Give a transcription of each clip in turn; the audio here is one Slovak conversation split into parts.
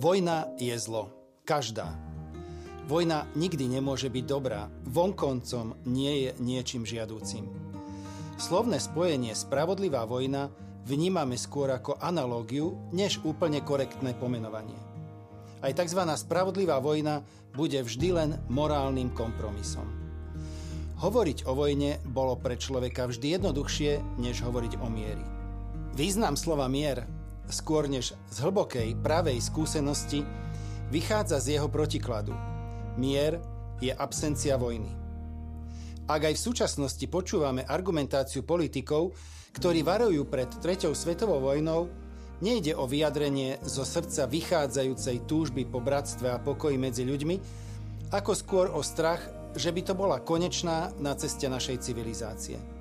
Vojna je zlo. Každá. Vojna nikdy nemôže byť dobrá. Vonkoncom nie je niečím žiadúcim. Slovné spojenie spravodlivá vojna vnímame skôr ako analógiu, než úplne korektné pomenovanie. Aj tzv. spravodlivá vojna bude vždy len morálnym kompromisom. Hovoriť o vojne bolo pre človeka vždy jednoduchšie, než hovoriť o miery. Význam slova mier skôr než z hlbokej pravej skúsenosti, vychádza z jeho protikladu. Mier je absencia vojny. Ak aj v súčasnosti počúvame argumentáciu politikov, ktorí varujú pred Treťou svetovou vojnou, nejde o vyjadrenie zo srdca vychádzajúcej túžby po bratstve a pokoji medzi ľuďmi, ako skôr o strach, že by to bola konečná na ceste našej civilizácie.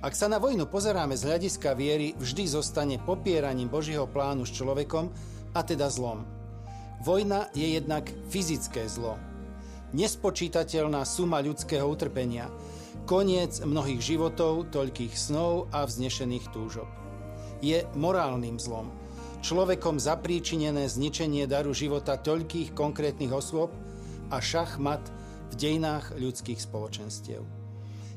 Ak sa na vojnu pozeráme z hľadiska viery, vždy zostane popieraním Božieho plánu s človekom, a teda zlom. Vojna je jednak fyzické zlo. Nespočítateľná suma ľudského utrpenia. Koniec mnohých životov, toľkých snov a vznešených túžob. Je morálnym zlom. Človekom zapríčinené zničenie daru života toľkých konkrétnych osôb a šachmat v dejinách ľudských spoločenstiev.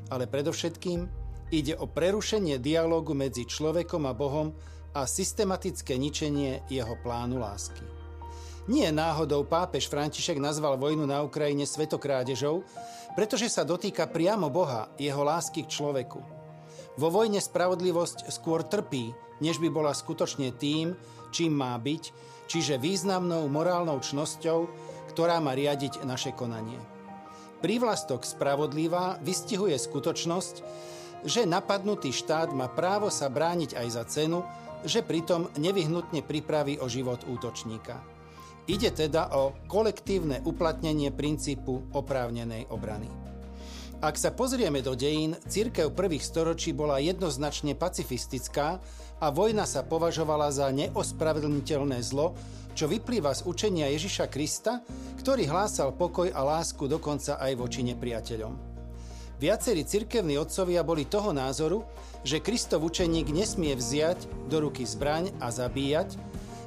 Ale predovšetkým Ide o prerušenie dialógu medzi človekom a Bohom a systematické ničenie jeho plánu lásky. Nie náhodou pápež František nazval vojnu na Ukrajine svetokrádežou, pretože sa dotýka priamo Boha, jeho lásky k človeku. Vo vojne spravodlivosť skôr trpí, než by bola skutočne tým, čím má byť, čiže významnou morálnou čnosťou, ktorá má riadiť naše konanie. Prívlastok spravodlivá vystihuje skutočnosť, že napadnutý štát má právo sa brániť aj za cenu, že pritom nevyhnutne pripraví o život útočníka. Ide teda o kolektívne uplatnenie princípu oprávnenej obrany. Ak sa pozrieme do dejín, církev prvých storočí bola jednoznačne pacifistická a vojna sa považovala za neospravedlniteľné zlo, čo vyplýva z učenia Ježiša Krista, ktorý hlásal pokoj a lásku dokonca aj voči nepriateľom. Viacerí cirkevní otcovia boli toho názoru, že Kristov učeník nesmie vziať do ruky zbraň a zabíjať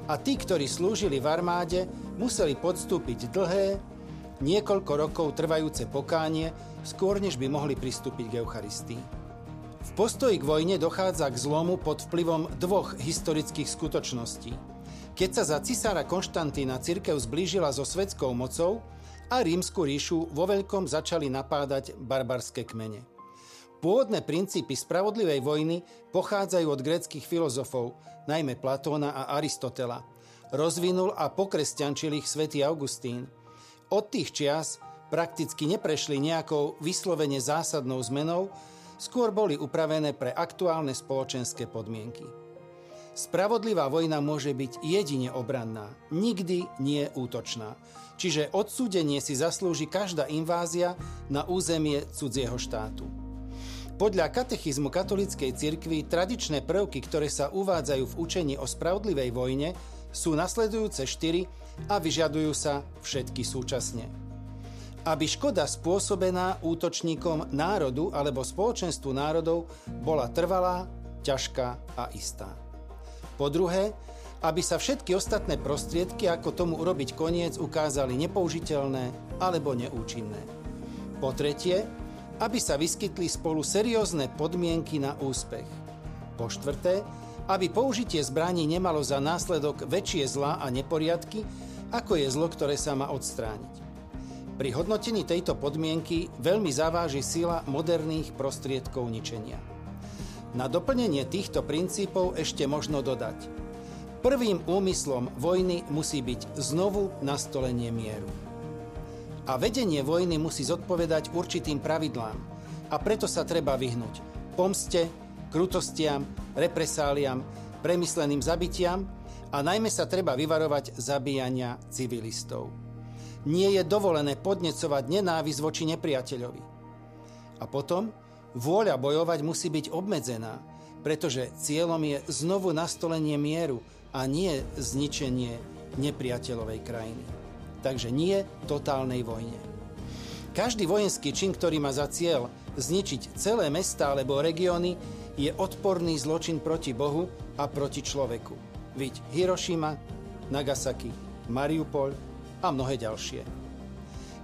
a tí, ktorí slúžili v armáde, museli podstúpiť dlhé, niekoľko rokov trvajúce pokánie, skôr než by mohli pristúpiť k Eucharistii. V postoji k vojne dochádza k zlomu pod vplyvom dvoch historických skutočností. Keď sa za cisára Konštantína cirkev zblížila so svetskou mocou, a rímsku ríšu vo veľkom začali napádať barbarské kmene. Pôvodné princípy spravodlivej vojny pochádzajú od gréckých filozofov, najmä Platóna a Aristotela. Rozvinul a pokresťančil ich svätý Augustín. Od tých čias prakticky neprešli nejakou vyslovene zásadnou zmenou, skôr boli upravené pre aktuálne spoločenské podmienky. Spravodlivá vojna môže byť jedine obranná, nikdy nie útočná. Čiže odsúdenie si zaslúži každá invázia na územie cudzieho štátu. Podľa katechizmu katolíckej cirkvi tradičné prvky, ktoré sa uvádzajú v učení o spravodlivej vojne, sú nasledujúce štyri a vyžadujú sa všetky súčasne. Aby škoda spôsobená útočníkom národu alebo spoločenstvu národov bola trvalá, ťažká a istá. Po druhé, aby sa všetky ostatné prostriedky, ako tomu urobiť koniec, ukázali nepoužiteľné alebo neúčinné. Po tretie, aby sa vyskytli spolu seriózne podmienky na úspech. Po štvrté, aby použitie zbraní nemalo za následok väčšie zlá a neporiadky, ako je zlo, ktoré sa má odstrániť. Pri hodnotení tejto podmienky veľmi zaváži sila moderných prostriedkov ničenia. Na doplnenie týchto princípov ešte možno dodať. Prvým úmyslom vojny musí byť znovu nastolenie mieru. A vedenie vojny musí zodpovedať určitým pravidlám a preto sa treba vyhnúť pomste, krutostiam, represáliam, premysleným zabitiam a najmä sa treba vyvarovať zabíjania civilistov. Nie je dovolené podnecovať nenávisť voči nepriateľovi. A potom Vôľa bojovať musí byť obmedzená, pretože cieľom je znovu nastolenie mieru a nie zničenie nepriateľovej krajiny. Takže nie totálnej vojne. Každý vojenský čin, ktorý má za cieľ zničiť celé mesta alebo regióny, je odporný zločin proti Bohu a proti človeku. Viď Hirošima, Nagasaki, Mariupol a mnohé ďalšie.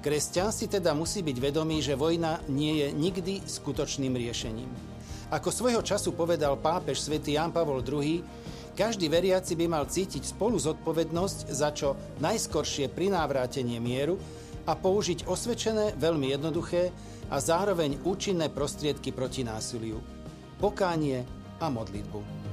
Kresťan si teda musí byť vedomý, že vojna nie je nikdy skutočným riešením. Ako svojho času povedal pápež svätý Ján Pavol II, každý veriaci by mal cítiť spolu zodpovednosť za čo najskoršie prinávrátenie mieru a použiť osvedčené, veľmi jednoduché a zároveň účinné prostriedky proti násiliu. Pokánie a modlitbu.